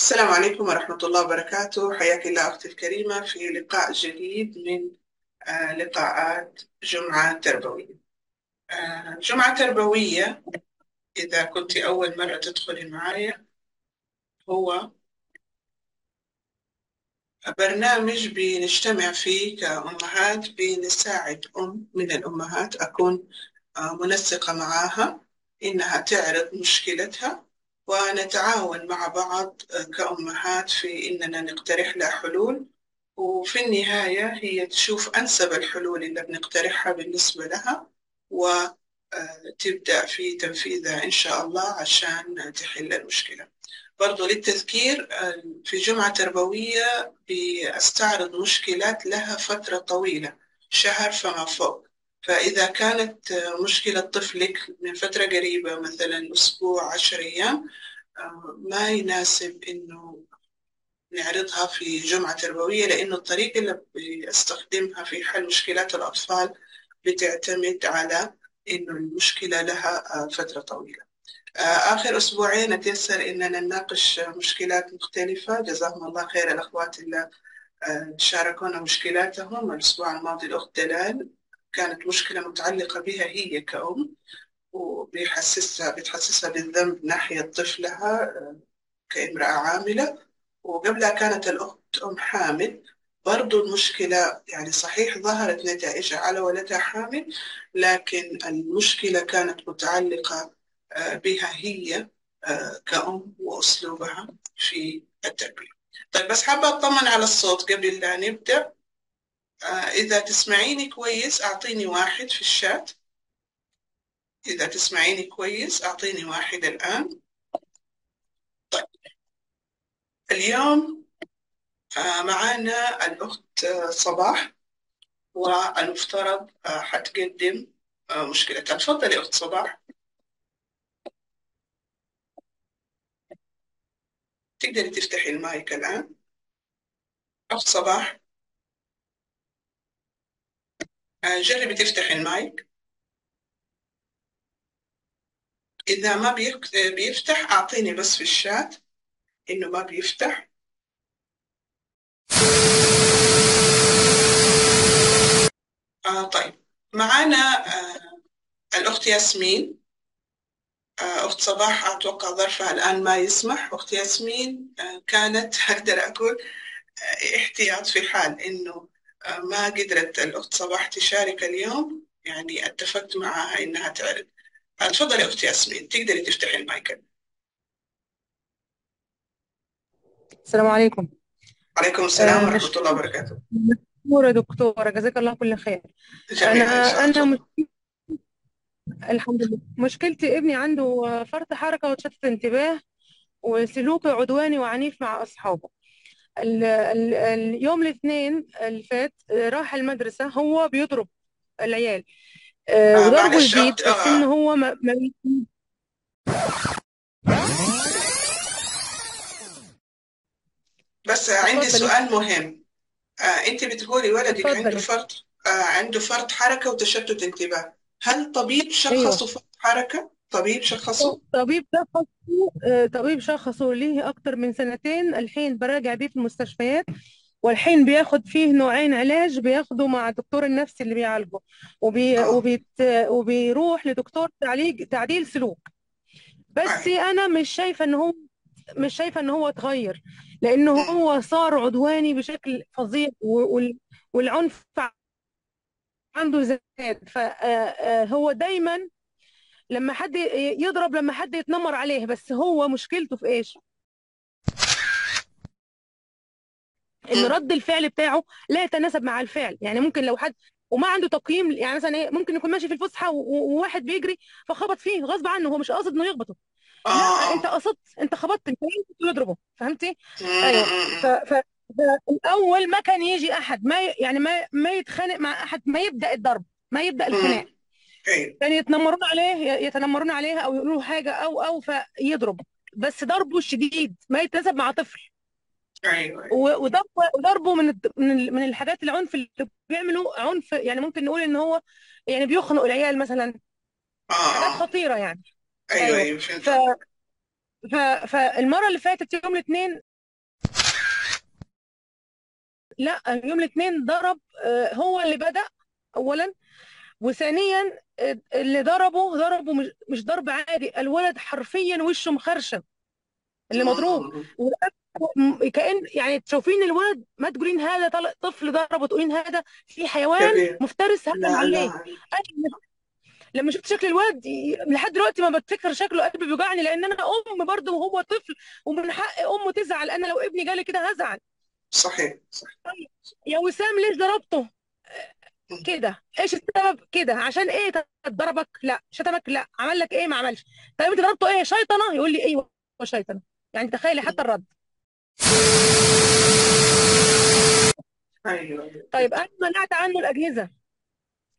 السلام عليكم ورحمة الله وبركاته. حياك الله أختي الكريمة في لقاء جديد من آه، لقاءات جمعة تربوية. آه، جمعة تربوية إذا كنت أول مرة تدخلي معايا هو برنامج بنجتمع فيه كأمهات بنساعد أم من الأمهات أكون آه، منسقة معاها إنها تعرض مشكلتها. ونتعاون مع بعض كأمهات في إننا نقترح لها حلول. وفي النهاية هي تشوف أنسب الحلول اللي بنقترحها بالنسبة لها وتبدأ في تنفيذها إن شاء الله عشان تحل المشكلة. برضو للتذكير في جمعة تربوية بأستعرض مشكلات لها فترة طويلة شهر فما فوق. فإذا كانت مشكلة طفلك من فترة قريبة مثلا أسبوع عشر أيام ما يناسب إنه نعرضها في جمعة تربوية لأنه الطريقة اللي بستخدمها في حل مشكلات الأطفال بتعتمد على إنه المشكلة لها فترة طويلة. آخر أسبوعين أتيسر إننا نناقش مشكلات مختلفة. جزاهم الله خير الأخوات اللي شاركونا مشكلاتهم. الأسبوع الماضي الأخت دلال كانت مشكلة متعلقة بها هي كأم وبيحسسها بتحسسها بالذنب ناحية طفلها كامرأة عاملة. وقبلها كانت الأخت أم حامل برضو المشكلة يعني صحيح ظهرت نتائجها على ولدها حامل لكن المشكلة كانت متعلقة بها هي كأم وأسلوبها في التربية. طيب بس حابة أطمن على الصوت قبل لا نبدأ. إذا تسمعيني كويس أعطيني واحد في الشات. إذا تسمعيني كويس أعطيني واحد الآن. طيب. اليوم معانا الأخت صباح والمفترض حتقدم مشكلتها تفضلي أخت صباح. تقدري تفتحي المايك الآن. أخت صباح. جربي تفتحي المايك. إذا ما بيفتح أعطيني بس في الشات إنه ما بيفتح. آه طيب. معانا آه الأخت ياسمين. آه أخت صباح أتوقع ظرفها الآن ما يسمح. أخت ياسمين آه كانت أقدر أقول آه احتياط في حال إنه آه ما قدرت الأخت صباح تشارك اليوم. يعني اتفقت معها إنها تعرض. تفضلي أختي ياسمين تقدري تفتحي المايك. السلام عليكم. عليكم السلام آه، ورحمة الله وبركاته. دكتورة دكتورة جزاك الله كل خير. أنا أنا الله. مش... الحمد لله. مشكلتي ابني عنده فرط حركة وتشتت انتباه وسلوكه عدواني وعنيف مع أصحابه. اليوم الاثنين اللي فات آه، راح المدرسة هو بيضرب العيال. آه، آه وضربه أخت بس آه هو ما... ما... بس عندي سؤال مهم. آه أنت بتقولي ولدك عنده فرط آه عنده فرط حركة وتشتت انتباه. هل طبيب أيوه. شخصه فرط حركة؟ طبيب شخصه؟ طبيب شخصه آه، طبيب شخصه ليه أكتر من سنتين. الحين براجع بيه في المستشفيات والحين بياخد فيه نوعين علاج بياخده مع الدكتور النفسي اللي بيعالجه وبي آه. وبيت وبيروح لدكتور تعليق تعديل سلوك. بس أنا مش شايفة إن هو مش شايفة إن هو اتغير لأنه مم. هو صار عدواني بشكل فظيع والعنف عنده زاد. فهو دايما لما حد يضرب لما حد يتنمر عليه بس هو مشكلته في إيش؟ إن مم. رد الفعل بتاعه لا يتناسب مع الفعل. يعني ممكن لو حد وما عنده تقييم يعني مثلا إيه ممكن يكون ماشي في الفسحة وواحد بيجري فخبط فيه غصب عنه هو مش قاصد إنه يخبطه. آه. لا أنت آه قصدت أنت خبطت أنت يضربه. فهمتي. أيوه. ف. ف الأول ما كان يجي أحد ما يعني ما ما يتخانق مع أحد ما يبدأ الضرب ما يبدأ الخناق. مم. أيوه كان يتنمرون عليه يتنمرون عليها أو يقولوا له حاجة أو أو فيضرب. بس ضربه الشديد ما يتناسب مع طفل. أيوه و- وضربه وضربه من من من الحاجات العنف اللي بيعملوا عنف يعني ممكن نقول إن هو يعني بيخنق العيال مثلا. آه. حاجات خطيرة يعني. أيوه. أيوه فهمت. ف ف فالمرة اللي فاتت يوم الاثنين لا يوم الاثنين ضرب آه، هو اللي بدأ اولا وثانيا اللي ضربه ضربه مش مش ضرب عادي الولد حرفيا وشه مخرشم اللي مضروب. كأن يعني تشوفين الولد ما تقولين هذا طفل ضربه تقولين هذا في حيوان مفترس هجم لا عليه. أنا لما شفت شكل الولد لحد دلوقتي ما بتفكر شكله قلبي بيوجعني لأن أنا أم برضه وهو طفل ومن حق أمه تزعل. أنا لو ابني جالي كده هزعل. صحيح صحيح. يا وسام ليش ضربته. كده. إيش السبب؟ كده. عشان إيه؟ ضربك؟ لا. شتمك؟ لا. عمل لك إيه؟ ما عملش. طيب أنت ضربته إيه؟ شيطنة؟ يقول لي أيوه شيطنة. يعني تخيلي حتى الرد. أيوه. طيب أنا منعت عنه الأجهزة.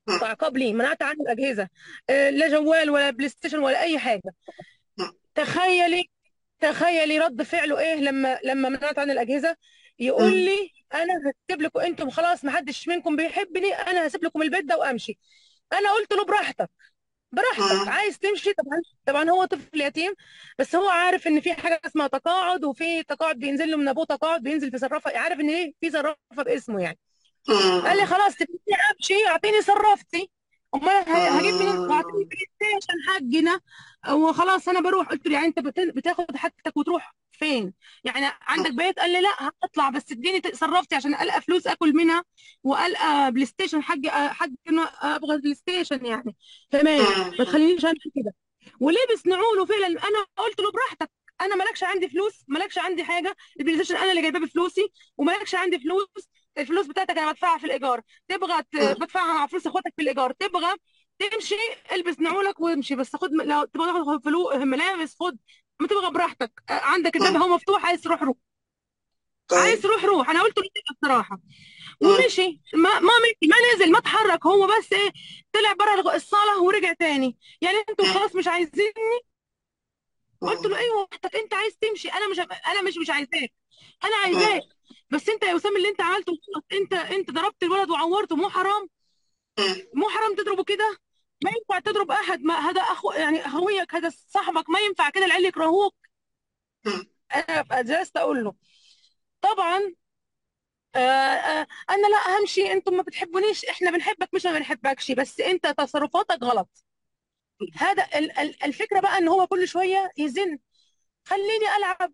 مم. كعقاب ليه منعت عنه الأجهزة. آه، لا جوال ولا بلاي ستيشن ولا أي حاجة. تخيلي تخيلي رد فعله إيه لما لما منعت عن الأجهزة؟ يقول. لي أنا هسيب لكم أنتم خلاص ما حدش منكم بيحبني أنا هسيب لكم البيت ده وأمشي. أنا قلت له براحتك براحتك. مم. عايز تمشي؟ طبعا طبعا هو طفل يتيم بس هو عارف إن في حاجة اسمها تقاعد وفي تقاعد بينزل له من أبوه تقاعد بينزل في صرافة عارف إن إيه؟ في صرافة باسمه يعني. قال لي. خلاص تبني أمشي أعطيني صرافتي. أمال ه- هجيب منين؟ واعطيني مم. بلاي ستيشن حقنا وخلاص أنا بروح. قلت له يعني أنت بت- بتاخد حاجتك وتروح فين؟ يعني عندك بيت؟ قال لي لا هطلع بس اديني صرافتي عشان ألقى فلوس آكل منها وألقى بلاي ستيشن. حق حق أبغى بلاي ستيشن يعني. كمان ما. تخلينيش امشي كده. ولبس نعوله فعلا أنا قلت له براحتك. أنا مالكش عندي فلوس مالكش عندي حاجة. البلاي ستيشن أنا اللي جايباه بفلوسي ومالكش عندي فلوس. الفلوس بتاعتك أنا بدفعها في الإيجار. تبغى. بدفعها مع فلوس أخواتك في الإيجار. تبغى تمشي البس نعولك وامشي. بس خد لو تبغى تاخد فلوس ملابس خد ما تبغى براحتك عندك الباب مم. هو مفتوح عايز تروح روح. عايز طيب تروح روح. أنا قلت له كده بصراحة. مم. ومشي. ما ما مشي. ما نزل. ما اتحرك. هو بس إيه طلع بره الصالة ورجع تاني. يعني أنتوا. خلاص مش عايزيني؟ قلت له. أيوه وحدك. أنت عايز تمشي. أنا مش أنا مش مش عايزاك. أنا. عايزاك. بس أنت يا وسام اللي أنت عملته غلط. أنت أنت ضربت الولد وعورته. مو حرام. مو حرام تضربه كده؟ ما ينفع تضرب أحد ما هذا اخو يعني اخويك هذا صاحبك ما ينفع كده العيال يكرهوك. أنا جلست أقول له. طبعا أنا لا همشي أنتم ما بتحبونيش إحنا بنحبك مش ما بنحبكش بس أنت تصرفاتك غلط. هذا ال- ال- الفكرة بقى إن هو كل شوية يزن. خليني ألعب.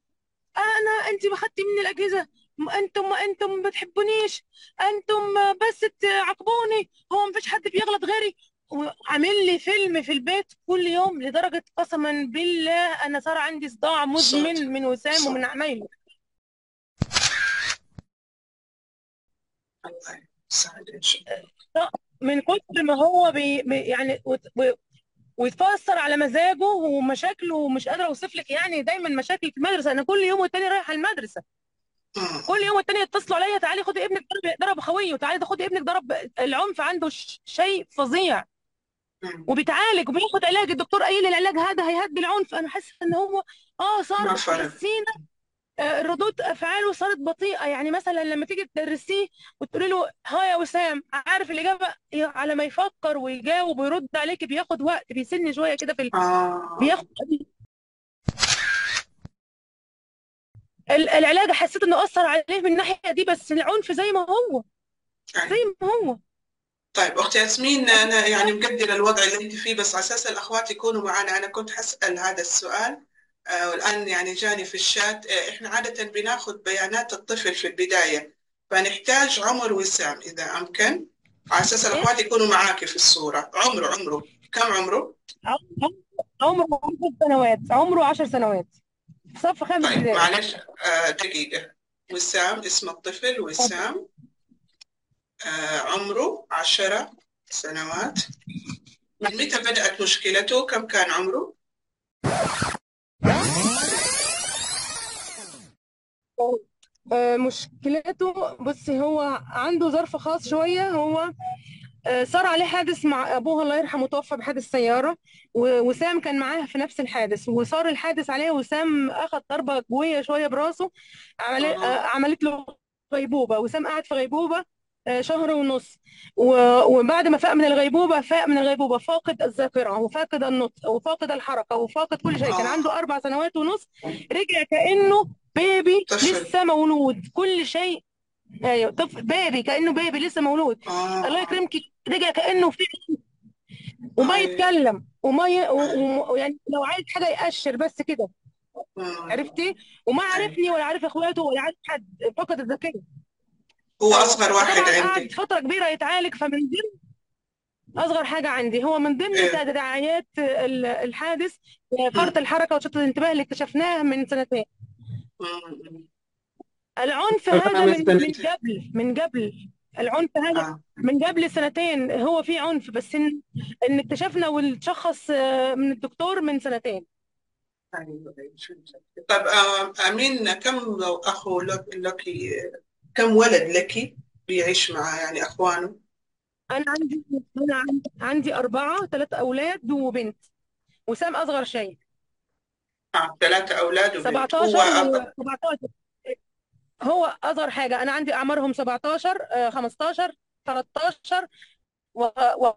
أنا أنت ما خدتي مني الأجهزة. أنتم أنتم ما بتحبونيش. أنتم بس تعاقبوني. هو ما فيش حد بيغلط غيري. وعامل لي فيلم في البيت كل يوم لدرجة قسما بالله أنا صار عندي صداع مزمن من وسام ومن عمايله. من كتر ما هو بي يعني ويتفسر على مزاجه ومشاكله ومش قادره أوصف لك يعني دايما مشاكل في المدرسة. أنا كل يوم والتاني رايحه المدرسة. كل يوم والتاني يتصلوا عليا تعالي خدي ابنك ضرب ضرب خويه وتعالي خدي ابنك ضرب العنف عنده شيء فظيع. مم. وبيتعالج وبياخد علاج. الدكتور قايل لي العلاج هذا هيهدي العنف. أنا حاسة إن هو آه صار فرق تحسينا آه، ردود افعاله صارت بطيئة. يعني مثلا لما تيجي تدرسيه وتقولي له ها يا وسام عارف الإجابة؟ على ما يفكر ويجاوب ويرد عليك بياخد وقت بيسن شوية كده في ال... آه. بياخد ال- العلاج حسيت إنه أثر عليه من الناحية دي بس العنف زي ما هو. زي ما هو. طيب أختي ياسمين أنا يعني مقدرة الوضع اللي أنت فيه بس على أساس الأخوات يكونوا معنا أنا كنت حسأل هذا السؤال آه، والآن يعني جاني في الشات آه، إحنا عادة بناخد بيانات الطفل في البداية فنحتاج عمر وسام إذا أمكن؟ على أساس إيه. الأخوات يكونوا معاك في الصورة. عمره عمره. كم عمره؟ عمره عمره 10 سنوات. عمره 10 سنوات. صف خامس طيب معلش آه، دقيقة. وسام اسم الطفل. وسام. عمره عشرة سنوات من متى بدأت مشكلته؟ كم كان عمره؟ آه، مشكلته بصي هو عنده ظرف خاص شوية هو آه، صار عليه حادث مع أبوه الله يرحمه توفى بحادث سيارة وسام كان معاه في نفس الحادث وصار الحادث عليه وسام أخذ ضربة قوية شوية براسه عمل- آه، آه. عملت له غيبوبة وسام قعد في غيبوبة آه، شهر ونص. وبعد ما فاق من الغيبوبة فاق من الغيبوبة فاقد الذاكرة وفاقد النطق وفاقد الحركة وفاقد كل شيء. كان عنده آه. أربع سنوات ونص رجع كأنه بيبي لسه مولود. كل شيء أيوه طفل بيبي كأنه بيبي لسه مولود. الله آه يكرمك رجع كأنه في وما أيوه. يتكلم وما ي... و... و... يعني لو عايز حاجة يقشر بس كده. عرفتي؟ وما أيوه. عارفني ولا عارف إخواته ولا عارف حد فقد الذكاء هو أصغر واحد فطبعا قعد فتره كبيرة يتعالج فمن ضمن أصغر حاجة عندي هو من ضمن إيه تداعيات ال- الحادث فرط مم. الحركة وشتت الانتباه اللي اكتشفناه من سنتين. العنف هذا من من قبل من قبل العنف هذا آه من قبل سنتين هو في عنف بس ان إن اكتشفنا والتشخص آه، من الدكتور من سنتين أيوه أيوه فهمت. طب آه، امين كم لو اخو لك كم ولد لك بيعيش مع يعني أخوانه؟ أنا عندي أنا عندي, أربعة ثلاث أولاد وبنت وسام أصغر شيء. آه. ثلاثة أولاد وبنت. 17 هو و أب... 17 هو أصغر حاجة. أنا عندي أعمارهم 17 آه، 15 13 و و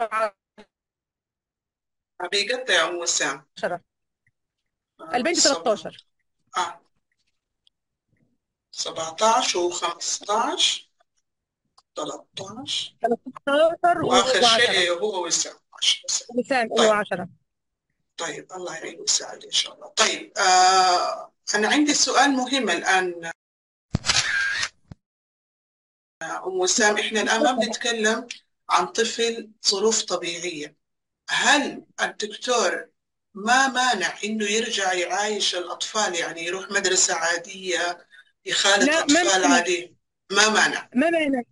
بيقطع أم وسام. 10 آه. البنت سبعة 13 آه. 17 و15 13 13 وآخر و10 شيء هو وسام 10 وسام طيب. أيوه 10 طيب الله يعين ويساعد إن شاء الله. طيب آه أنا عندي سؤال مهم الآن. أم وسام إحنا الآن ما بنتكلم عن طفل ظروف طبيعية. هل الدكتور ما مانع إنه يرجع يعايش الأطفال؟ يعني يروح مدرسة عادية يخالط لا عادية. ما مانع ما مانع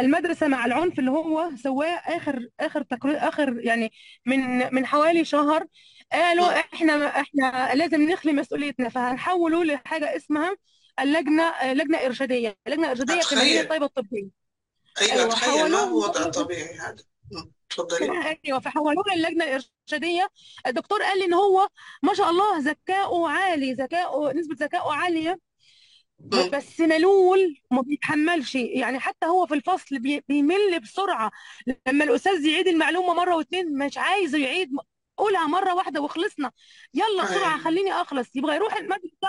المدرسة مع العنف اللي هو سواه آخر آخر تقرير آخر يعني من من حوالي شهر قالوا مم. إحنا إحنا لازم نخلي مسؤوليتنا فهنحوله لحاجة اسمها اللجنة لجنة إرشادية. لجنة إرشادية في مدينه أتخيل. طيبه الطبية. أيوه أيوه أتخيل. ما هو وضع طبيعي هذا. تفضلي أيوه فحولوه للجنه الإرشادية. الدكتور قال لي إن هو ما شاء الله ذكائه عالي ذكائه نسبة ذكائه عالية. بس ملول وما بيتحملش. يعني حتى هو في الفصل بي- بيمل بسرعة. لما الأستاذ يعيد المعلومة مرة واتنين مش عايز يعيد قولها مرة واحدة وخلصنا. يلا بسرعة أيوه. خليني أخلص. يبغى يروح المدرسة؟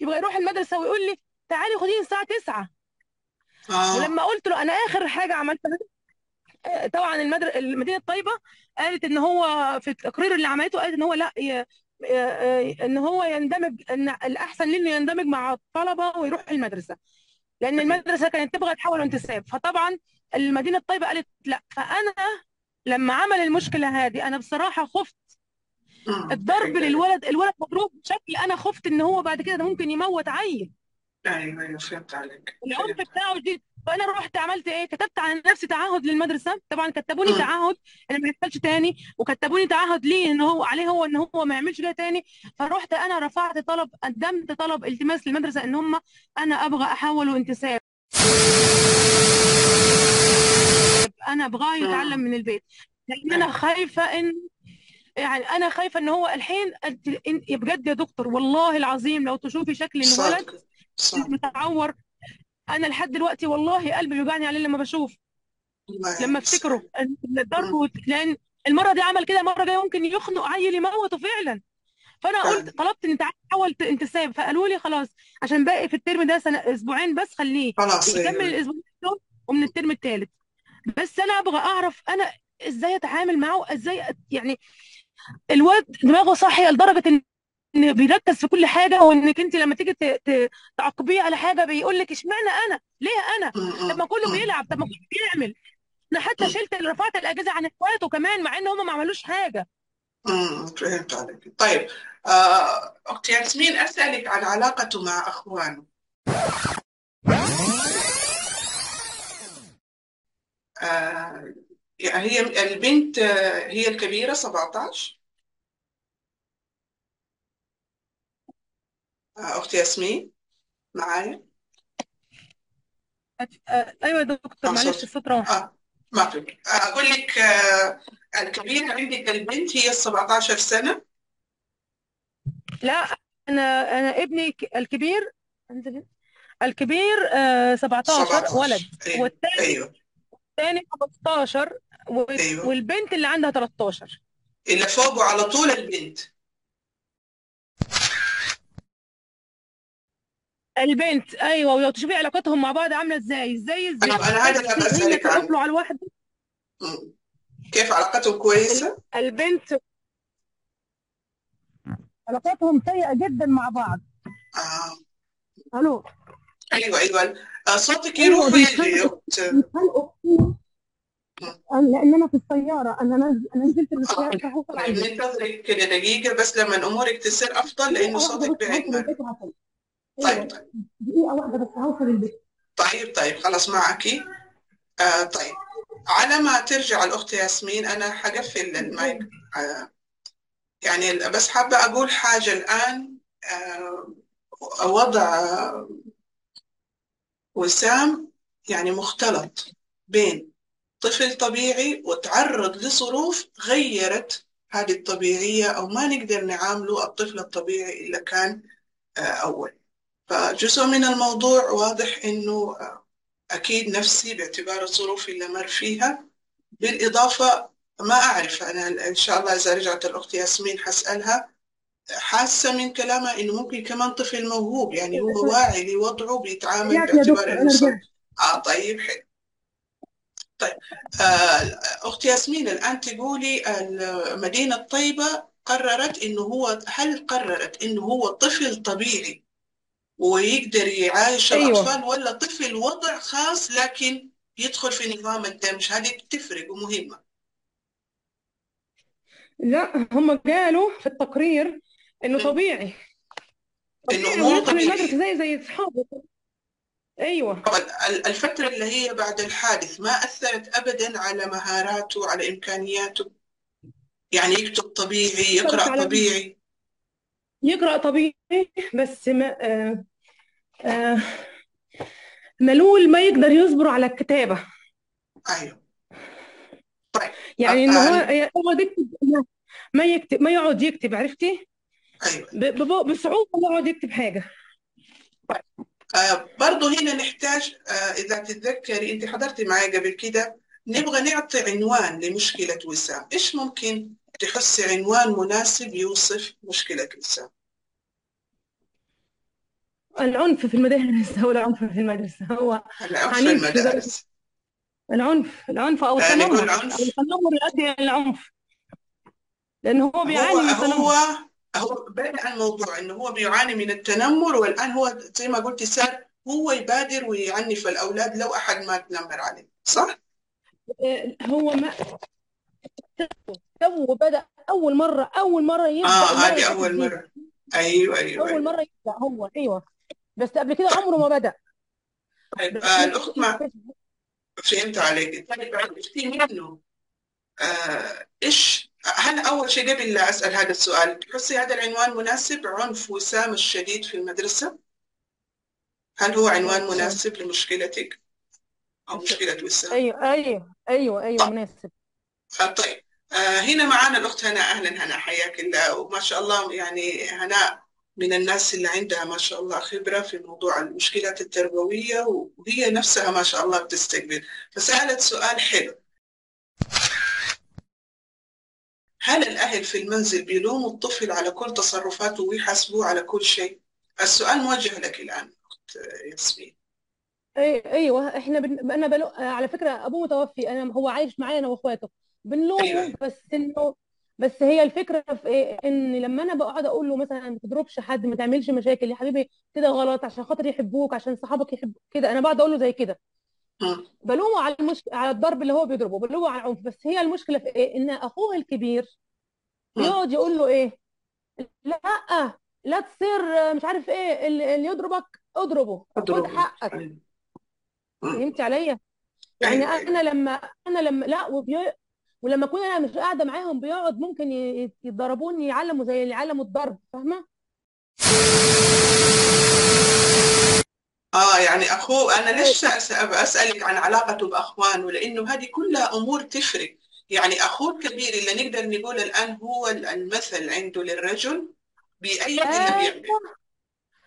يبغى يروح المدرسة ويقول لي تعالي خديني الساعة 9 آه. ولما قلت له أنا آخر حاجة عملتها آه، طبعا المدر... المدينة الطيبة قالت إن هو في التقرير اللي عملته قالت إن هو لا. آه، إن هو يندمج إن الأحسن ليه انه يندمج مع الطلبه ويروح المدرسة. لأن المدرسة كانت تبغى تحول انتساب. فطبعا المدينة الطيبة قالت لا. فأنا لما عمل المشكلة هذه أنا بصراحة خفت. مم. الضرب أيوه. للولد الولد مضروب بشكل أنا خفت إن هو بعد كده ده ممكن يموت عيل. أيوه أيوه فهمت عليك العنف بتاعه دي فأنا رحت عملت إيه؟ كتبت على نفسي تعهد للمدرسة. طبعا كتبوني مم. تعهد ان ما يحصلش تاني. وكتبوني تعهد ليه؟ إن هو عليه هو إن هو ما يعملش كده تاني. فرحت أنا رفعت طلب قدمت طلب التماس للمدرسة إن هم أنا أبغى احوله انتساب أنا ابغاه يتعلم مم. من البيت. لأن أنا أيوه. خايفة إن يعني أنا خايفة إن هو الحين بجد يا دكتور والله العظيم لو تشوفي شكل الولد المتعور أنا لحد دلوقتي والله قلبي بيوجعني عليه لما بشوف. لما افتكره. الضرب لأن المرة دي عمل كده مره جاية ممكن يخنق عيل يموته فعلا. فأنا قلت طلبت إن تعالى حاول انتساب فقالوا لي خلاص عشان باقي في الترم ده سنة أسبوعين بس خليه. خلاص يكمل الأسبوعين دول ومن الترم الثالث بس أنا أبغى أعرف أنا إزاي أتعامل معه إزاي يعني الواد دماغه صاحية لدرجة إن بيركز في كل حاجة وإنك انت لما تيجي تعاقبيه على حاجة بيقول لك إشمعنى أنا؟ ليه أنا؟ طب ما. كله. بيلعب طب ما كله بيعمل أنا حتى. شلت رفعت الأجهزة عن إخواته كمان مع إن هم ما عملوش حاجة مم. فهمت عليك طيب آه، ياسمين أسألك عن علاقته مع أخوانه آه، هي البنت هي الكبيرة 17 أختي ياسمين معايا؟ أيوه يا دكتور معلش راح آه ما في. أقول لك آه، الكبيرة عندك البنت هي 17 سنة. لا أنا أنا ابني الكبير الكبير آه 17 ولد. 17 أيوه والثاني أيوه. الثاني 15 و- أيوه. والبنت اللي عندها 13 اللي فوقه على طول البنت. البنت. أيوه وتشوفي علاقتهم مع بعض عاملة إزاي؟ إزاي إزاي؟ أيوة أنا هذا اللي هي بسألك عنه على الواحد؟ مم. كيف علاقتهم كويسة؟ البنت علاقتهم سيئة جدا مع بعض. آه. ألو؟ أيوة أيوة. آه، صوتك أيوه يروح ويجي. يا مم. لأن أنا في السيارة. أنا نز... أنا نزلت من آه. السياره فهوصل على طيب ننتظرك كده دقيقة بس لما أمورك تصير دقيقه لأنه واحدة صوتك بعيد طيب. طيب دقيقة واحدة بس هوصل البيت طيب طيب خلاص معك. آه طيب. على ما ترجع الأخت ياسمين أنا حقفل المايك. آه يعني بس حابة أقول حاجة الآن. آه وضع وسام يعني مختلط بين طفل طبيعي وتعرض لظروف غيرت هذه الطبيعية أو ما نقدر نعامله الطفل الطبيعي اللي كان آه، أول. فجزء من الموضوع واضح إنه آه، أكيد نفسي باعتبار الظروف اللي مر فيها. بالإضافة ما أعرف أنا إن شاء الله إذا رجعت الأخت ياسمين حسألها حاسة من كلامها إنه ممكن كمان طفل موهوب يعني هو واعي لوضعه بيتعامل باعتبار أنا رجعت. آه طيب حلو. طيب آه أخت ياسمين الآن تقولي مدينة طيبة قررت إنه هو هل قررت إنه هو طفل طبيعي؟ ويقدر يعايش أيوه. الأطفال ولا طفل وضع خاص لكن يدخل في نظام الدمج. هذه بتفرق ومهمة. لا هم قالوا في التقرير إنه م. طبيعي. إنه طبيعي أموره ويدخل المدرسة طبيعية زي زي أصحابه. أيوه. الفترة اللي هي بعد الحادث ما أثرت أبدا على مهاراته على إمكانياته. يعني يكتب طبيعي يقرأ طبيعي. يقرأ طبيعي بس ما آه آه ملول ما يقدر يصبر على الكتابة. أيوه. طيب. يعني آه هو آه يقعد يكتب ما يكتب ما يقعد يكتب عرفتي؟ ب- بصعوبة يقعد يكتب حاجة. آه برضه هنا نحتاج آه إذا تتذكري أنت حضرتي معي قبل كده نبغى نعطي عنوان لمشكلة وسام. إيش ممكن تحسي عنوان مناسب يوصف مشكلة وسام؟ العنف في المدارس هو العنف في المدرسة هو العنف في المدارس. العنف العنف آه نقول التنمر أو عنف التنمر يؤدي إلى العنف. لأنه هو هو بيعاني من هو التنمر هو بدأ الموضوع إنه هو بيعاني من التنمر والآن هو زي ما قلتي صار هو يبادر ويعنف الأولاد لو أحد ما تنمر عليه. صح؟ آه، هو ما تو بدأ أول مرة أول مرة يبدأ المرة هذه دي مرة. أيوه أيوه أول أيوه. مرة يبدأ هو أيوه. بس قبل كده عمره ما بدأ. طيب آه ما الأخت ما فهمت عليك. طيب عرفتي منه آه إيش هل أول شيء قبل لا أسأل هذا السؤال تحسي هذا العنوان مناسب عنف وسام الشديد في المدرسة؟ هل هو عنوان مناسب لمشكلتك أو مشكلة وسام؟ أيوه أيوه أيوه أيوه طيب. مناسب. آه، طيب. آه، هنا معانا الأخت هناء أهلا هناء حياك الله. وما شاء الله يعني هناء من الناس اللي عندها ما شاء الله خبرة في موضوع المشكلات التربوية وهي نفسها ما شاء الله بتستقبل. فسألت سؤال حلو. هل الأهل في المنزل بيلوموا الطفل على كل تصرفاته ويحاسبوه على كل شيء؟ السؤال موجه لك الآن أخت ياسمين. أي- أيوه إحنا بن... أنا بلو... على فكرة أبوه متوفي أنا هو عايش معايا أنا وإخواته. أيوه بنلومه أيوه. بس إنه بس هي الفكرة في إيه؟ إن لما أنا بقعد أقول له مثلا ما تضربش حد ما تعملش مشاكل يا حبيبي كده غلط عشان خاطر يحبوك عشان صحابك يحبوك كده. أنا بقعد أقول له زي كده. مم. بلومه على المشك... على الضرب اللي هو بيضربه بلومه على العنف. بس هي المشكلة في إيه؟ إن أخوه الكبير مم. بيقعد يقول له إيه؟ لأ لا تصير مش عارف إيه اللي يضربك اضربه. خد حقك. أيوه. فهمتي عليا؟ يعني أيوه. أيوه أنا لما أنا لما لا وبي... ولما أكون أنا مش قاعدة معاهم بيقعد ممكن يضربوني يعلموا زي اللي علموا الضرب فاهمة؟ آه يعني أخوه أنا إيه، ليش أسألك عن علاقته بأخوانه لأنه هذه كلها أمور تفرق. يعني أخوه الكبير اللي نقدر نقول الآن هو المثل عنده للرجل بيأيد اللي أيوه بيعمل؟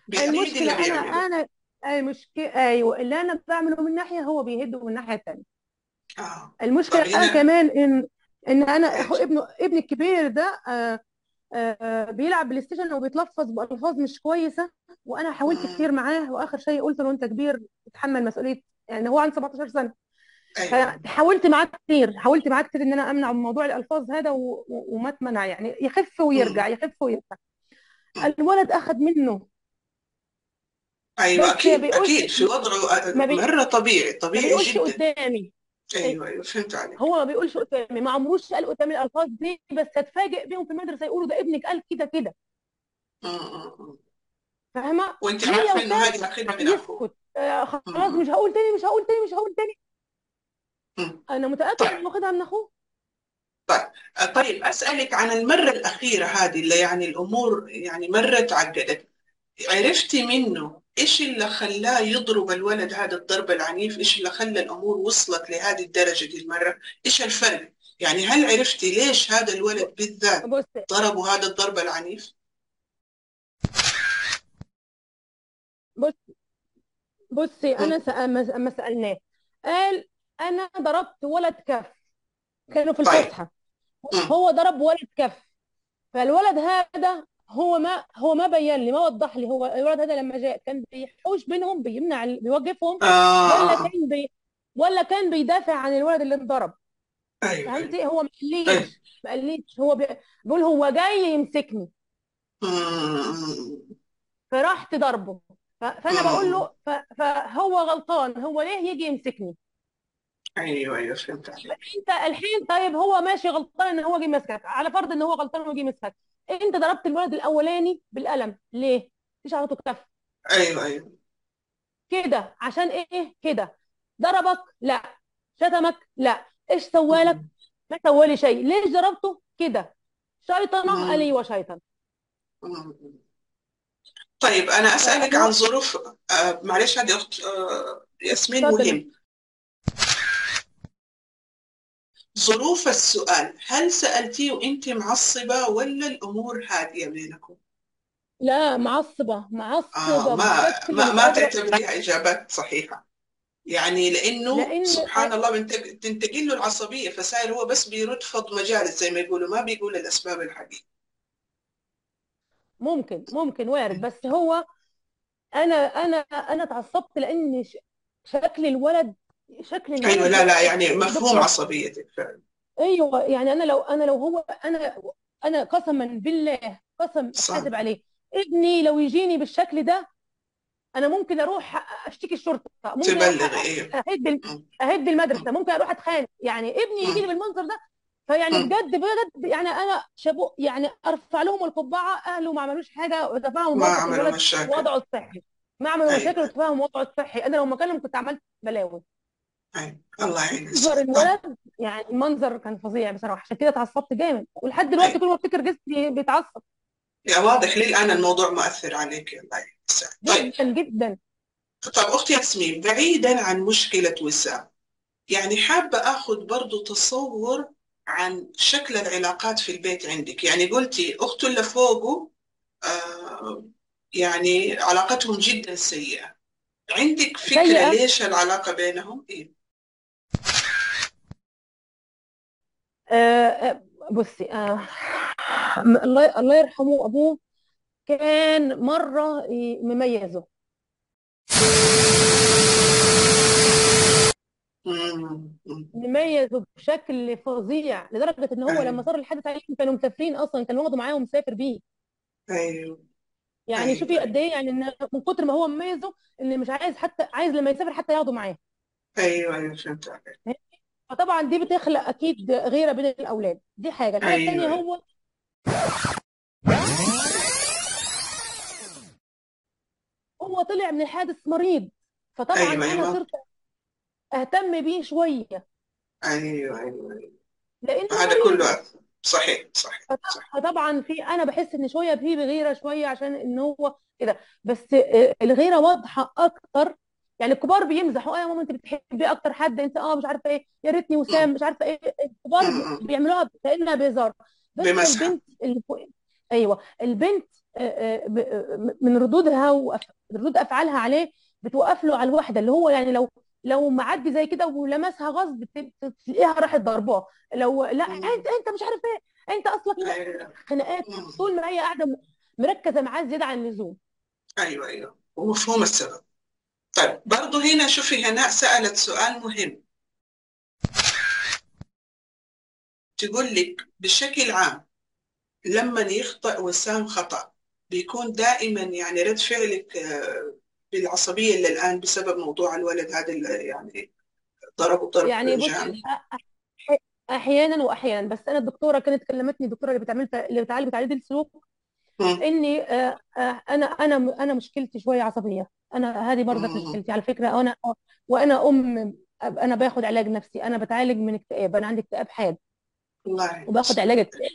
بيأيد اللي المشكلة أنا أنا المشكلة أيوه اللي أنا بعمله من ناحية هو بيهده من الناحيه التانيه آه. المشكلة هنا كمان ان إن أنا ابنه ابني الكبير ده آه آه، بيلعب بلاي ستيشن وبيتلفظ بألفاظ مش كويسة وأنا حاولت. كتير معاه وآخر شيء قلت له أنت كبير تتحمل مسؤولية يعني هو عنده 17 سنة. أيوة. فحاولت معاه كتير حاولت معاه كتير إن أنا أمنع من موضوع الألفاظ هذا و... و... وما اتمنع يعني يخف ويرجع. يخف ويرجع. الولد أخذ منه. ما أكيد بيقولش أكيد في وضعه ما, بي... مرة طبيعي ما طبيعي بيقولش جدا. قدامي. أيوة أيوة فهمت عليك هو ما بيقولش قدامي ما عمروش قال قدامي الألفاظ دي بس هتفاجئ بيهم في المدرسة يقولوا ده ابنك قال كده كده. مم. فاهمة وأنت هي عارفة إنه وسام هذه أخذها من أخوه يسكت آه خلاص. مش هقول تاني مش هقول تاني مش هقول تاني. أنا متاكد طيب إنه واخدها من أخوه طيب طيب أسألك عن المرة الأخيرة هذه اللي يعني الأمور يعني مرة تعقدت عرفتي منه إيش اللي خلاه يضرب الولد هذا الضرب العنيف؟ إيش اللي خلى الأمور وصلت لهذه الدرجة دي المرة؟ إيش الفرق يعني هل عرفتي ليش هذا الولد بالذات ضربوا هذا الضرب العنيف؟ بص بصي مم. أنا سأ- ما ما سألناه. قال أنا ضربت ولد كف. كانوا في طيب. الفسحة. هو ضرب ولد كف. فالولد هذا هو ما هو ما بين لي ما وضح لي هو الولد هذا لما جاء كان بيحوش بينهم بيمنع بيوقفهم آه ولا آه. كان بي ولا كان بيدافع عن الولد اللي انضرب. أيوه أيوه. فهمتي؟ هو ما قاليش ما قاليش. هو بي- بيقول هو جاي يمسكني. فرحت ضربه ف- فأنا بقول. له ف- فهو غلطان. هو ليه يجي يمسكني؟ أيوه أيوه فهمت عليك انت الحين طيب هو ماشي غلطان إن هو جه يمسكك على فرض إن هو غلطان وجه يمسكك انت ضربت الولد الاولاني بالقلم. ليه؟ مش عرضه كف. أيوه أيوه. كده. عشان إيه؟ كده. ضربك؟ لا. شتمك؟ لا. إيش سوالك. ما سوالي شيء. ليش ضربته؟ كده. شيطنه. أيوه شيطان مم. طيب أنا أسألك عن ظروف آه معلش هذه أخت آه ياسمين مهم. ظروف السؤال هل سألتيه وأنت معصبة ولا الأمور هادية بينكم؟ لا معصبة آه معصبه ما ما ما تعتبريها إجابات صحيحة. يعني لأنه لأن سبحان الله بنتج- تنتقل له العصبية فصاير هو بس بيرد فض مجالس زي ما يقولوا ما بيقول الأسباب الحقيقية. ممكن ممكن وارد بس هو أنا أنا أنا اتعصبت لأن ش- شكل الولد شكل الولد لا لا يعني مفهوم عصبيتك فعلا أيوه يعني أنا لو أنا لو هو أنا أنا قسما بالله قسم صح. حاسب عليه. ابني لو يجيني بالشكل ده أنا ممكن أروح أشتكي الشرطة ممكن أروح تبلغي إيه. أهد. أهد المدرسة ممكن أروح أتخانق. يعني ابني يجي لي مم. بالمنظر ده فيعني. بجد بجد يعني أنا شابو يعني أرفع لهم القبعة أهله ما عملوش حاجة وتفاهموا ما عملوا مشاكل. ووضعه الصحي. ما عملوا مشاكل أيوه وتفاهموا وضعه الصحي. أنا لو مكانهم كنت عملت بلاوي. الله يعين منظر الولد يعني المنظر كان فظيع بصراحة عشان كده اتعصبت جامد. ولحد دلوقتي كل ما أفتكر جسمي بيتعصب. يا واضح لي الآن الموضوع مؤثر عليك؟ الله يعين طيب. جدا جدا. طب أختي ياسمين بعيدا عن مشكلة وسام يعني حابة أخذ برضو تصور عن شكل العلاقات في البيت عندك؟ يعني قلتي أخته اللي فوقه آه يعني علاقتهم جدا سيئة. عندك فكرة سيئة؟ ليش العلاقة بينهم؟ إيه؟ آه آه، بصي آه م- الله الله يرحمه أبوه كان مرة مميزه. مم. مم. مميزه بشكل فظيع لدرجة إن هو لما أيوه. صار الحدث عليهم كانوا مسافرين أصلا كان واخده معاه ومسافر بيه. أيوه. يعني أيوه. شوفي قد إيه يعني من كتر ما هو مميزه إن مش عايز حتى عايز لما يسافر حتى ياخده معاه. أيوه أيوه فهمت عليك. فطبعا دي بتخلق أكيد غيرة بين الأولاد. دي حاجة. الحاجة الثانية أيوه. هو هو طلع من الحادث مريض. فطبعا أيوه أنا أيوه. صرت أهتم بيه شوية. أيوه أيوه لأنه هذا مريض. كله. صحيح صحيح فط- صحيح. فطبعا في أنا بحس إن شوية فيه بغيره شوية عشان إن هو كده. بس آه، الغيرة واضحة أكتر يعني الكبار بيمزحوا آه يا ماما انت بتحبي أكتر حد انت آه مش عارفة إيه يا ريتني وسام. مش عارفة إيه الكبار. بيعملوها كأنها بهزار بس بمزحة البنت اللي فوق أيوه البنت آه، آه، آه، من ردودها وردود أفعالها عليه بتوقف له على الواحده اللي هو يعني لو لو معدي زي كده ولمسها غصب تلاقيها راحت ضرباه لو لا. أنت أنت مش عارف إيه أنت أصلا أيوه خناقات. طول ما هي قاعدة مركزة معاه زيادة عن اللزوم أيوه أيوه ومفهوم السبب طيب برضو هنا شوفي هناء سألت سؤال مهم. تقول لك بشكل عام لما يخطئ وسام خطأ بيكون دائما يعني رد فعلك آه، بالعصبية اللي الآن بسبب موضوع الولد هذا اللي يعني ضربه ضرب يعني بصي أحيانا واحيانا بس أنا الدكتورة كانت كلمتني الدكتورة اللي بتعمل اللي بتعالج بتعالج السلوك. إني آه، آه، أنا أنا أنا مشكلتي شوية عصبية. أنا هذه برضك. مشكلتي على فكرة أنا وأنا أم أنا باخد علاج نفسي أنا بتعالج من اكتئاب أنا عندي اكتئاب حاد. وباخد علاج اكتئاب.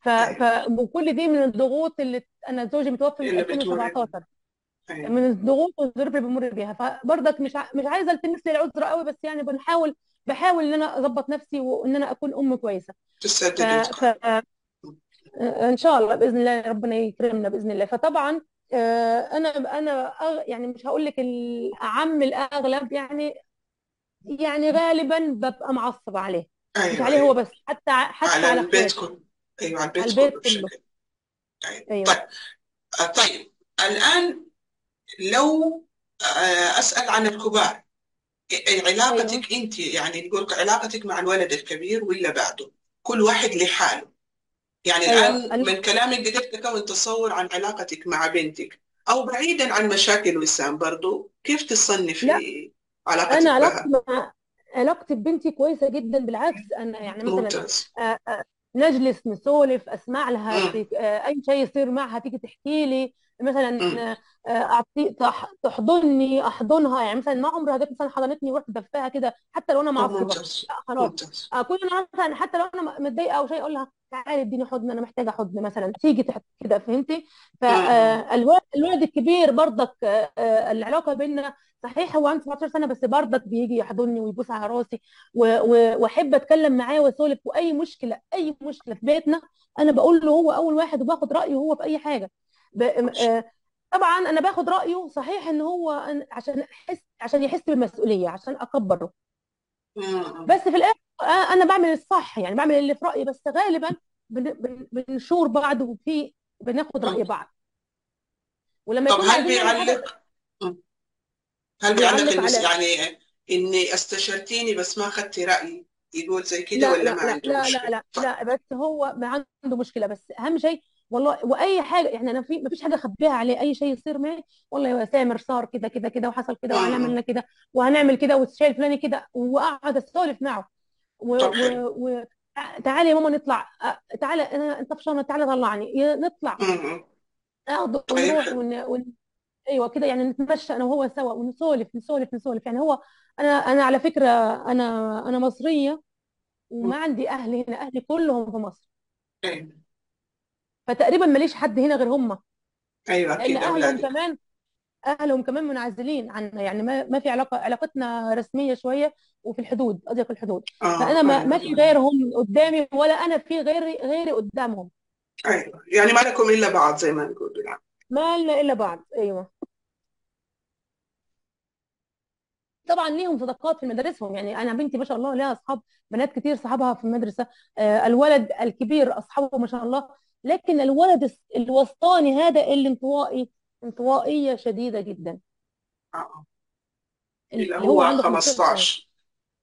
ف أيوة. ف وكل دي من الضغوط اللي أنا زوجي متوفي من اللي بتمر 2017 أيوة. من الضغوط والظروف اللي بمر بيها. فبرضك مش ع- مش عايزة التمس لي العذر قوي بس يعني بنحاول بحاول إن أنا أظبط نفسي وإن أنا أكون أم كويسة. ف ف إن شاء الله بإذن الله ربنا يكرمنا بإذن الله. فطبعا أنا أنا أغ- يعني مش هقول لك الأعم الأغلب يعني يعني غالبا ببقى معصبه عليه. مش أيوة عليه هو أيوة. بس حتى حتى على على البيت كله أيوة على البيت كله البيت كله. أيوة. أيوه. طيب آه، طيب. الآن لو آه، أسأل عن الكبار أيوه علاقتك أنت يعني نقول علاقتك مع الولد الكبير ولا بعده؟ كل واحد لحاله. يعني أيوه. الآن ال- من كلامك قدرت أكون تصور عن علاقتك مع بنتك أو بعيدا عن مشاكل وسام برضو. كيف لا تصنفي أنا علاقتك علاقتي بها مع علاقتي ببنتي كويسة جدا بالعكس أنا يعني مثلا ممتاز. آه، آه، نجلس نسولف أسمع لها مم. آه، أي شيء يصير معها تيجي تحكي لي. مثلا. آه، آه، أعطي تح- تحضني أحضنها. يعني مثلا ما عمرها جت مثلا حضنتني ورحت دفاها كده حتى لو أنا آه، معصبة. خلاص. اكون أنا مثلا حتى لو أنا متضايقة أو شيء أقول لها تعالي اديني حضن أنا محتاجة حضن مثلا. تيجي تحت كده فهمتي. فالولد الولد الكبير برضك آه، آه، العلاقة بيننا صحيح هو عنده 17 سنة بس برضك بيجي يحضني ويبوس على راسي وأحب أتكلم معاه وأسولف. وأي مشكلة أي مشكلة في بيتنا أنا بقول له هو أول واحد وباخد رأيه هو في أي حاجة. آه، طبعا أنا باخد رأيه صحيح إن هو عشان أحس عشان يحس بالمسؤولية عشان أكبره. بس في الآخر آه، أنا بعمل الصح يعني بعمل اللي في رأيي بس غالبا بن... بن... بنشور بعض وفي بناخد رأي. بعض. ولما طب يكون هل بيعلق. هل بيعلق بيعلق المس... على يعني إني استشرتيني بس ما أخذتي رأيي؟ يقول زي كده لا ولا لا ما لا عنده لا لا مشكلة؟ لا طيب. لا بس هو ما عنده مشكلة بس أهم شيء والله وأي حاجة يعني أنا في ما فيش حاجة أخبيها عليه أي شيء يصير معي والله يا سامر صار كده كده كده وحصل كده وهنعمل مم. لنا كده وهنعمل كده والشيء الفلاني كده وأقعد اسولف معه. و و و تعالي يا ماما نطلع. تعالى أنا أنت طفشانه تعالى طلعني. نطلع. مم. اخده طيب ونروح ون... ون... أيوه كده يعني نتمشى أنا وهو سوا ونسولف نسولف نسولف. يعني هو أنا أنا على فكرة أنا أنا مصرية. وما عندي أهل هنا أهلي كلهم في مصر. أيوة فتقريبا ماليش حد هنا غير هم. أيوة لأن أكيد أهلهم أولادك كمان أهلهم كمان منعزلين عنا يعني ما ما في علاقة علاقتنا رسمية شوية وفي الحدود أضيق الحدود. آه فأنا ما ما في غيرهم قدامي ولا أنا في غيري غيري قدامهم. أيوة يعني ما لكم إلا بعض زي ما نقول. بالعام ما لنا إلا بعض أيوه. طبعا ليهم صداقات في مدارسهم يعني أنا بنتي ما شاء الله لها أصحاب بنات كتير صحابها في المدرسة. آه الولد الكبير أصحابه ما شاء الله لكن الولد الوسطاني هذا الانطوائي انطوائية شديدة جدا آه اللي اللي هو هو عنده 15 سنه 15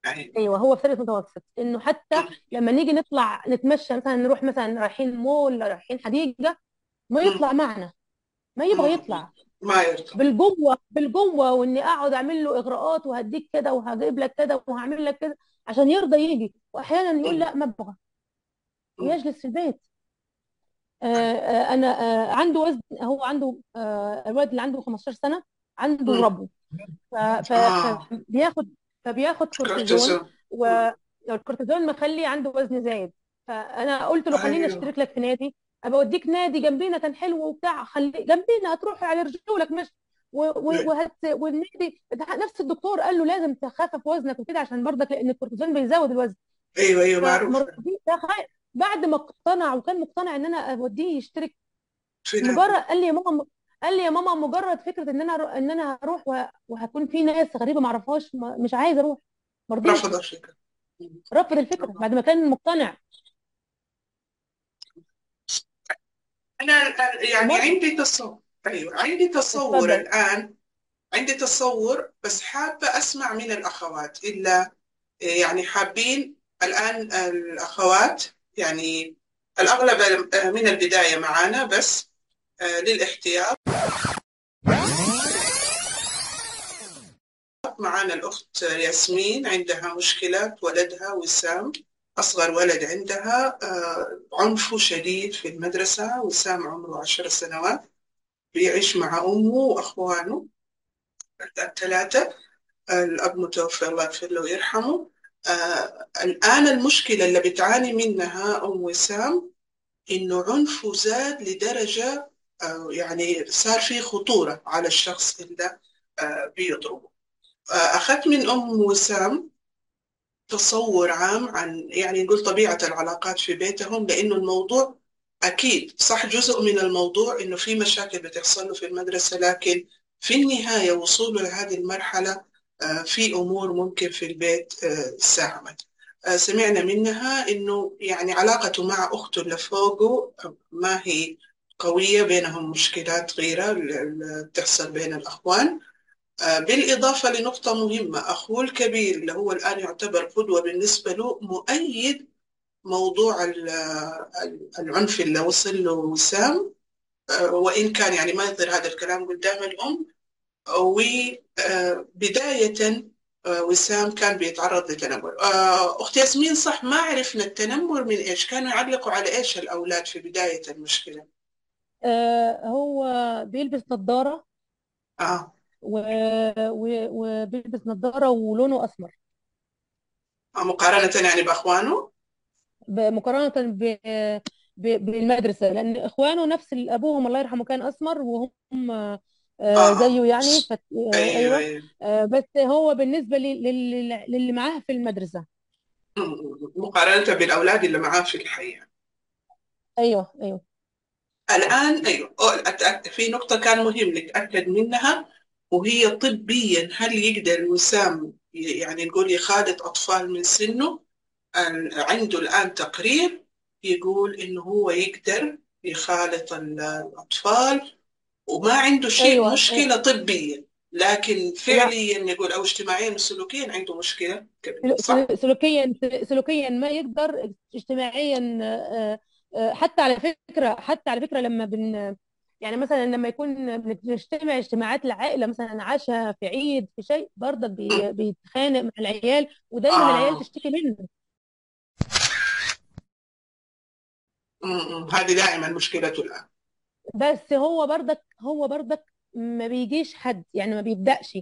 أيوة أيوه هو في ثالث متوسط إنه حتى. لما نيجي نطلع نتمشى مثلا نروح مثلا رايحين مول رايحين حديقة ما. يطلع معنا ما يبغى. يطلع ما يرضى بالجوه بالجوه وإني أقعد أعمل له إغراءات وهديك كده وهجيب لك كده وهعمل لك كده عشان يرضى يجي واحيانا يقول. لا ما أبغى مم. ويجلس في البيت آه، آه، أنا آه، عنده وزن هو عنده آه، الولد اللي عنده 15 سنة عنده. ربو. آه. فبياخد فبياخد كورتيزون. والكورتيزون مخلي عنده وزن زايد. فأنا قلت له خليني أيوة. أشترك لك في نادي أبقى أوديك نادي جنبينا كان حلو وبتاع خلي جنبينا هتروح على رجولك مش وهت والنادي نفس الدكتور قال له لازم تخفف وزنك وكده عشان برضك لأن الكورتيزون بيزود الوزن. أيوة أيوة معروف. بعد ما اقتنع وكان مقتنع إن أنا أوديه يشترك مجرد قال لي يا ماما قال لي يا ماما مجرد فكرة إن أنا إن أنا هروح وهكون في ناس غريبة ما أعرفهاش مش عايز أروح. ما رضيش. رفض الفكرة. مم. رفض الفكرة بعد ما كان مقتنع. الآن يعني عندي تصور. أيوة عندي تصور اتفضل الآن. عندي تصور بس حابة أسمع من الأخوات. إلا يعني حابين الآن الأخوات يعني الأغلب من البداية معانا بس للاحتياط. معانا الأخت ياسمين عندها مشكلة ولدها وسام أصغر ولد عندها آه، عنفه شديد في المدرسة وسام عمره عشر سنوات بيعيش مع أمه وأخوانه الثلاثة. الأب متوفى الله يغفر له ويرحمه. آه الآن المشكلة اللي بتعاني منها أم وسام إنه عنفه زاد لدرجة آه يعني صار في خطورة على الشخص اللي آه بيضربه. آه أخذت من أم وسام تصور عام عن يعني نقول طبيعة العلاقات في بيتهم لأنه الموضوع أكيد صح جزء من الموضوع إنه في مشاكل بتحصل له في المدرسة لكن في النهاية وصوله لهذه المرحلة في أمور ممكن في البيت آه، ساهمت آه، سمعنا منها إنه يعني علاقته مع أخته اللي فوقه ما هي قوية بينهم مشكلات اللي بتحصل بين الأخوان. بالإضافة لنقطة مهمة أخوه الكبير اللي هو الآن يعتبر قدوة بالنسبة له مؤيد موضوع العنف اللي وصل له وسام. وإن كان يعني ما يظهر هذا الكلام قدام الأم وبداية وسام كان بيتعرض لتنمر أختي ياسمين صح ما عرفنا التنمر من إيش كانوا يعلقوا على إيش الأولاد في بداية المشكلة؟ آه هو بيلبس نظارة. آه. و... و... وبيلبس نظارة ولونه أسمر. مقارنة يعني بأخوانه؟ مقارنة ب... ب... بالمدرسة لأن إخوانه نفس أبوهم الله يرحمه كان أسمر وهم آه آه زيه يعني فت... آه أيوه أيوه. أيوه. آه بس هو بالنسبة. لل... للي معاه في المدرسة. مقارنة بالأولاد اللي معاه في الحي أيوه أيوه. الآن أيوه. في نقطة كان مهم نتأكد منها وهي طبيا هل يقدر وسام يعني نقول يخالط أطفال من سنه؟ عنده الآن تقرير يقول إنه هو يقدر يخالط ال- الأطفال وما عنده شيء آه، مشكلة طبيا لكن لا. فعليا نقول أو اجتماعيا وسلوكيا عنده مشكلة كبيرة. سلو- صح؟ سلو- سلوكيا سلوكيا ما يقدر اجتماعيا آه، آه، حتى على فكرة حتى على فكرة لما بن يعني مثلا لما يكون بنجتمع اجتماعات العائلة مثلا عشاء في عيد في شيء برضك بي- بيتخانق مع العيال ودايما العيال آه تشتكي منه. هذه دائما مشكلته الآن. بس هو برضك هو برضك ما بيجيش حد يعني ما بيبدأش.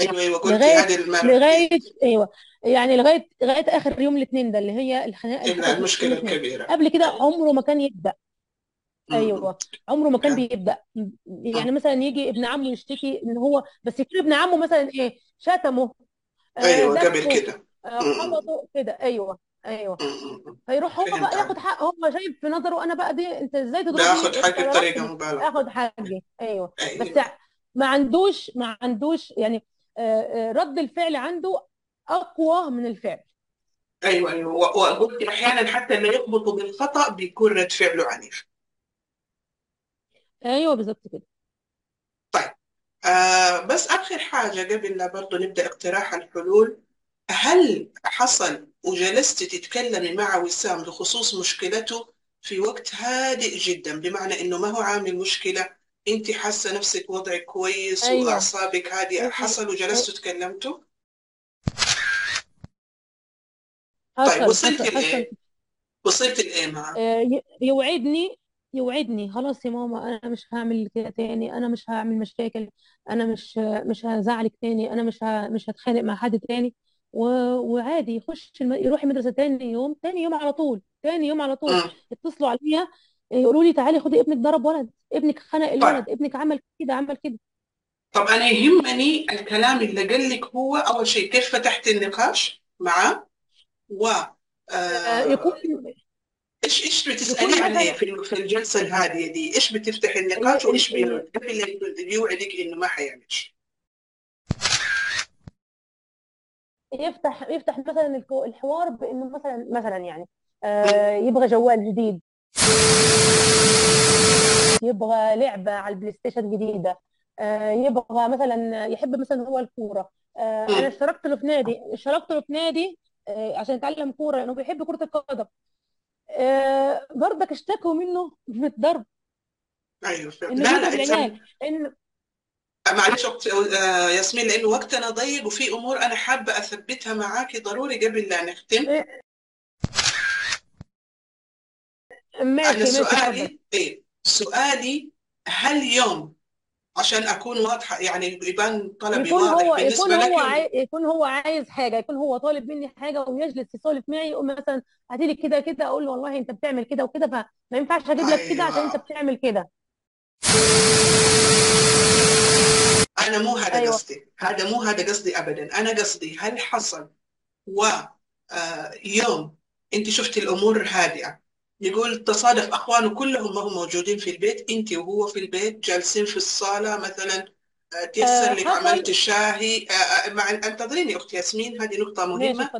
أيوه قلتي لغاية هذه المرة لغاية أيوه يعني لغاية لغاية آخر يوم الاثنين ده اللي هي يوم المشكلة الاثنين الكبيرة. قبل كده أيوه. عمره ما كان م. أيوه عمره ما كان كان بيبدأ. يعني. مثلا يجي ابن عمه يشتكي إن هو بس يكون ابن عمه مثلا إيه شتمه آه قبل دسه كده. آه. خبطه كده. أيوه. أيوه. فيروح هو بقى ياخد حقه هو شايف في نظره أنا بقى دي أنت إزاي تضربني باخذ انت حقي ضربت بطريقة مبالغة. اخد حقي أيوه. بس ما عندوش ما عندوش يعني آه آه رد الفعل عنده أقوى من الفعل. أيوه أيوه. و- وقلت أحيانا حتى اللي يخبطوا بالخطأ بيكون رد فعله عنيف. أيوه بالظبط كده. طيب. آه بس آخر حاجة قبل لا برضو نبدأ اقتراح الحلول. هل حصل وجلست تتكلمي مع وسام بخصوص مشكلته في وقت هادئ جدا؟ بمعنى إنه ما هو عامل مشكلة أنت حاسة نفسك وضعك كويس أيوه. وأعصابك هادئة أيوه. حصل وجلستوا تكلمتوا؟ طيب حصل وصلت حصل حصل. لإيه؟ وصلت لإيه معاه؟ آه، يوعدني يوعدني. خلاص يا ماما أنا مش هعمل كده تاني أنا مش هعمل مشاكل أنا مش مش هزعلك تاني أنا مش ه- مش هتخانق مع حد تاني. وعادي يخش الم... يروح المدرسة تاني يوم تاني يوم على طول تاني يوم على طول مم. يتصلوا عليا يقولوا لي تعالي خدي ابنك ضرب ولد ابنك خنق طيب الولد ابنك عمل كده عمل كده طب أنا يهمني الكلام اللي قال لك هو أول شيء كيف فتحت النقاش معاه و آه، يكون آه إيش إيش يكون بتسأليه عن إيه مثلا في في الجلسة الهادية دي؟ إيش بتفتح النقاش وإيش ي- بيرد؟ قبل لا يوعدك إنه ما حيعمل شيء. يفتح يفتح مثلا الحوار بإنه مثلا مثلا يعني. آه، يبغى جوال جديد. يبغى لعبة على البلاي ستيشن جديدة. آه، يبغى مثلا يحب مثلا هو الكورة. آه، أنا مم. اشتركت له في نادي اشتركت له في نادي آه، عشان يتعلم كورة لأنه بيحب كرة القدم. آه، برضك اشتكوا منه من الضرب. أيوه. لا لا العيال. إنه معلش أخت آه، ياسمين لأنه وقتنا ضيق وفي أمور أنا حابة أثبتها معاكي ضروري قبل لا نختم. إيه، ماشي أنا سؤالي إيه سؤالي هل يوم؟ عشان أكون واضحة يعني يبان طلبي يكون واضح هو يكون بالنسبة لك هو عاي... يكون هو عايز حاجة يكون هو طالب مني حاجة ويجلس يسولف معي يقول مثلا هاتي لي كده كده أقول له والله أنت بتعمل كده وكده فما ينفعش أجيب لك كده عشان أنت بتعمل كده. أنا مو هذا أيوه. قصدي. هذا مو هذا قصدي ابدا. أنا قصدي هل حصل و آه، يوم أنت شفتي الأمور هادئة؟ يقول تصادف أخوانه كلهم ما هم موجودين في البيت أنت وهو في البيت جالسين في الصالة مثلا آه، تيسر آه لك عملت الشاهي مع انتظريني أختي ياسمين هذه نقطة مهمة.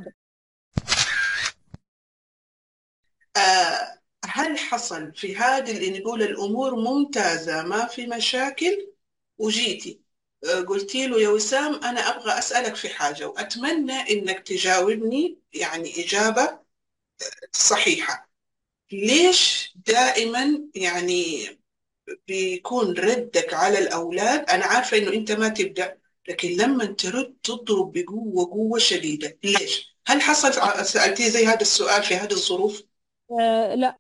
هل حصل في هذه اللي نقول الأمور ممتازة ما في مشاكل؟ وجيتي. قلتي له يا وسام أنا أبغى أسألك في حاجة وأتمنى إنك تجاوبني يعني إجابة صحيحة. ليش دائما يعني بيكون ردك على الأولاد؟ أنا عارفة إنه أنت ما تبدأ لكن لما ترد تضرب بقوة قوة شديدة. ليش؟ هل حصل سألتي زي هذا السؤال في هذه الظروف؟ آه لا.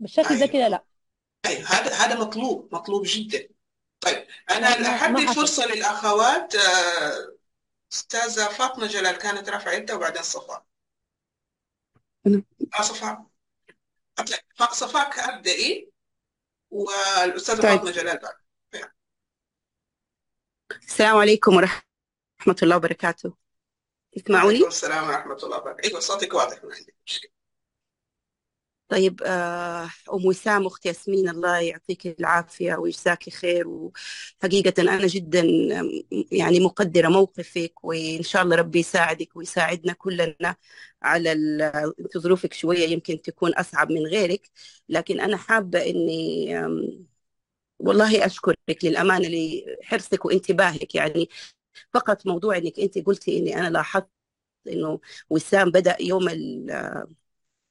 بالشكل ده أيوه كده لا. أيوه هذا هذا مطلوب مطلوب جدا. طيب أنا ما حصل. الفرصة للأخوات آه، أستاذة فاطمة جلال كانت رافعة يدها وبعدين صفاء. آه صفاء. أطلع. صفاء ابدئي والأستاذة طيب. فاطمة جلال بعد. السلام عليكم ورحمة الله وبركاته. وعليكم تسمعوني؟ السلام ورحمة الله وبركاته. أيوة صوتك واضح ما عندي مشكلة. طيب آه، أم وسام أختي ياسمين الله يعطيك العافية ويجزاك خير وحقيقة أنا جدا يعني مقدرة موقفك وإن شاء الله ربي يساعدك ويساعدنا كلنا على أنت ظروفك شوية يمكن تكون أصعب من غيرك. لكن أنا حابة إني والله أشكرك للأمانة لحرصك وانتباهك. يعني فقط موضوع إنك أنت قلتي إني أنا لاحظت إنه وسام بدأ يوم ال-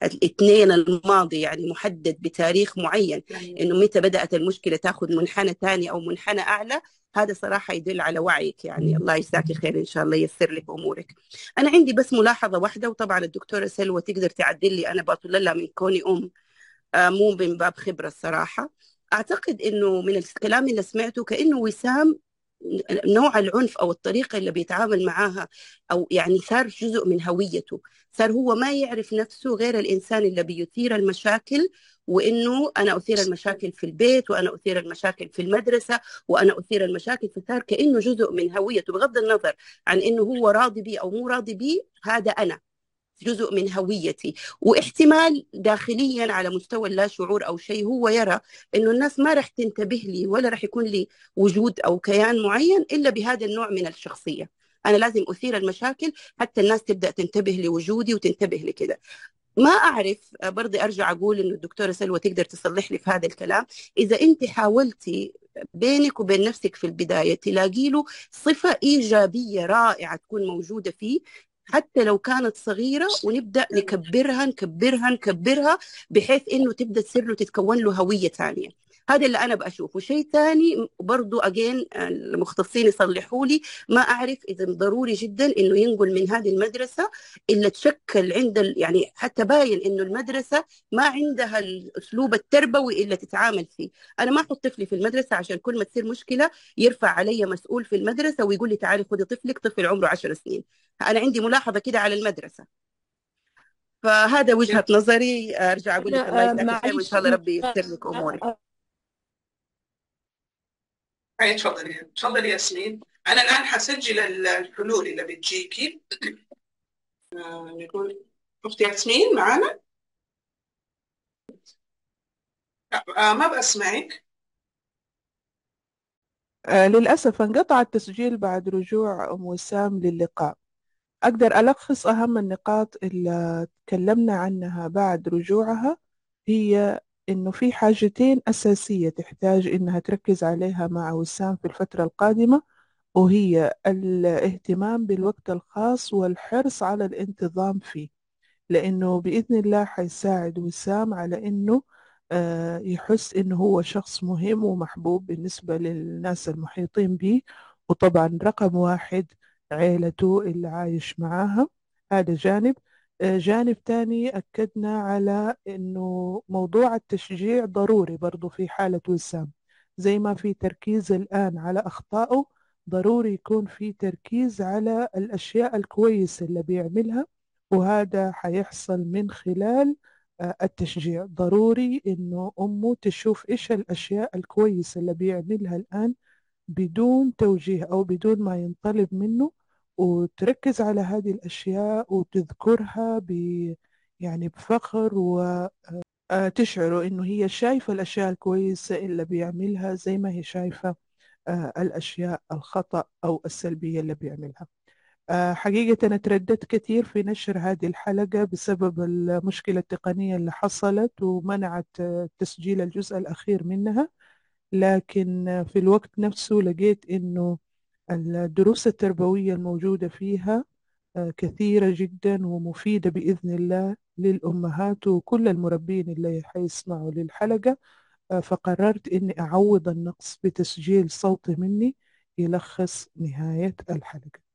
الاثنين الماضي يعني محدد بتاريخ معين إنه متى بدأت المشكلة تأخذ منحنى ثاني أو منحنى أعلى هذا صراحة يدل على وعيك يعني. الله يجزاك خير إن شاء الله ييسر لك أمورك. أنا عندي بس ملاحظة واحدة وطبعا الدكتورة سلوى تقدر تعدل لي أنا بطل لها من كوني أم. آه، مو من باب خبرة الصراحة. أعتقد إنه من الكلام اللي سمعته كأنه وسام نوع العنف أو الطريقة اللي بيتعامل معاها أو يعني صار جزء من هويته. صار هو ما يعرف نفسه غير الإنسان اللي بيثير المشاكل وإنه أنا أثير المشاكل في البيت وأنا أثير المشاكل في المدرسة وأنا أثير المشاكل فصار كأنه جزء من هويته بغض النظر عن إنه هو راضي بي أو مو راضي بي هذا أنا. جزء من هويتي. واحتمال داخليا على مستوى اللا شعور أو شيء هو يرى إنه الناس ما راح تنتبه لي ولا راح يكون لي وجود أو كيان معين إلا بهذا النوع من الشخصية. أنا لازم أثير المشاكل حتى الناس تبدأ تنتبه لوجودي وتنتبه لكده ما أعرف برضه أرجع أقول إنه الدكتورة سلوى تقدر تصلح لي في هذا الكلام. إذا أنت حاولتي بينك وبين نفسك في البداية تلاقي له صفة إيجابية رائعة تكون موجودة فيه حتى لو كانت صغيرة ونبدأ نكبرها نكبرها نكبرها بحيث إنه تبدأ تصير له تتكون له هوية ثانية. هذا اللي أنا بشوفه شيء ثاني برضو اجين المختصين يصلحوا لي ما أعرف إذا ضروري جدا إنه ينقل من هذه المدرسة اللي تشكل عند ال... يعني حتى باين إنه المدرسة ما عندها الأسلوب التربوي اللي تتعامل فيه. أنا ما أحط طفلي في المدرسة عشان كل ما تصير مشكلة يرفع علي مسؤول في المدرسة ويقول لي تعالي خذي طفلك طفل عمره 10 سنين. أنا عندي ملاحظة كده على المدرسة. فهذا وجهة نظري أرجع أقول لك الله خير وإن معلش شاء الله ربي ييسر لك أمورك. هاي تفضلي. تفضلي ياسمين أنا الآن حسجل ال- الحلول اللي بتجيكي. آه، نقول أختي ياسمين معانا. آه، ما بسمعك آه للأسف انقطع التسجيل بعد رجوع أم وسام للقاء. أقدر ألخص أهم النقاط اللي تكلمنا عنها بعد رجوعها؟ هي إنه في حاجتين أساسية تحتاج إنها تركز عليها مع وسام في الفترة القادمة وهي الاهتمام بالوقت الخاص والحرص على الانتظام فيه. لأنه بإذن الله حيساعد وسام على إنه آه، يحس إنه هو شخص مهم ومحبوب بالنسبة للناس المحيطين به. وطبعا رقم واحد عيلته اللي عايش معاها. هذا جانب. جانب تاني أكدنا على إنه موضوع التشجيع ضروري برضو في حالة وسام. زي ما في تركيز الآن على أخطائه ضروري يكون في تركيز على الأشياء الكويسة اللي بيعملها وهذا حيحصل من خلال آه، التشجيع. ضروري إنه أمه تشوف إيش الأشياء الكويسة اللي بيعملها الآن بدون توجيه أو بدون ما ينطلب منه وتركز على هذه الأشياء وتذكرها ب يعني بفخر وتشعره إنه هي شايفة الأشياء الكويسة اللي بيعملها زي ما هي شايفة آه، الأشياء الخطأ أو السلبية اللي بيعملها. آه، حقيقة أنا ترددت كثير في نشر هذه الحلقة بسبب المشكلة التقنية اللي حصلت ومنعت آه، تسجيل الجزء الأخير منها لكن في الوقت نفسه لقيت إنه الدروس التربوية الموجودة فيها كثيرة جدا ومفيدة بإذن الله للأمهات وكل المربين اللي حيسمعوا للحلقة. فقررت إني أعوض النقص بتسجيل صوتي مني يلخص نهاية الحلقة.